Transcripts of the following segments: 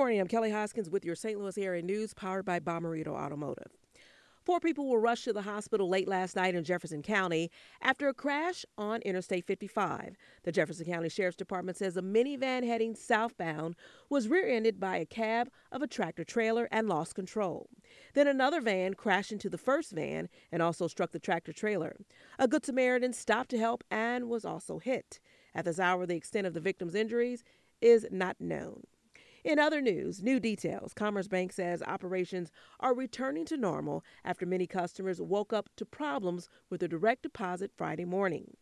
Morning. I'm Kelly Hoskins with your St. Louis area news powered by Bommarito Automotive. Four people were rushed to the hospital late last night in Jefferson County after a crash on Interstate 55. The Jefferson County Sheriff's Department says a minivan heading southbound was rear ended by a cab of a tractor trailer and lost control. Then another van crashed into the first van and also struck the tractor trailer. A Good Samaritan stopped to help and was also hit. At this hour, the extent of the victim's injuries is not known. In other news, new details. Commerce Bank says operations are returning to normal after many customers woke up to problems with their direct deposit Friday morning.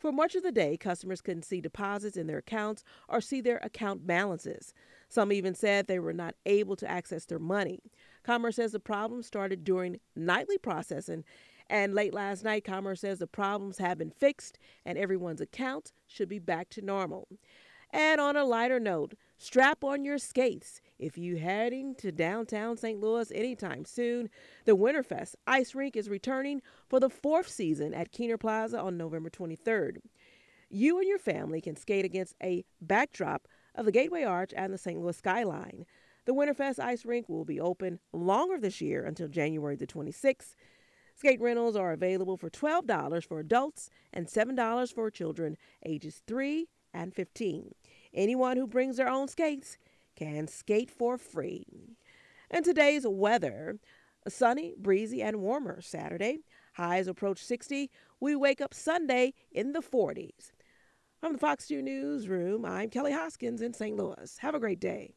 For much of the day, customers couldn't see deposits in their accounts or see their account balances. Some even said they were not able to access their money. Commerce says the problem started during nightly processing, and late last night, Commerce says the problems have been fixed and everyone's accounts should be back to normal. And on a lighter note, strap on your skates if you're heading to downtown St. Louis anytime soon. The Winterfest Ice Rink is returning for the fourth season at Kiener Plaza on November 23rd. You and your family can skate against a backdrop of the Gateway Arch and the St. Louis skyline. The Winterfest Ice Rink will be open longer this year until January the 26th. Skate rentals are available for $12 for adults and $7 for children ages 3 and 15. Anyone who brings their own skates can skate for free. And today's weather sunny, breezy, and warmer Saturday. Highs approach 60. We wake up Sunday in the 40s. From the Fox 2 Newsroom, I'm Kelly Hoskins in St. Louis. Have a great day.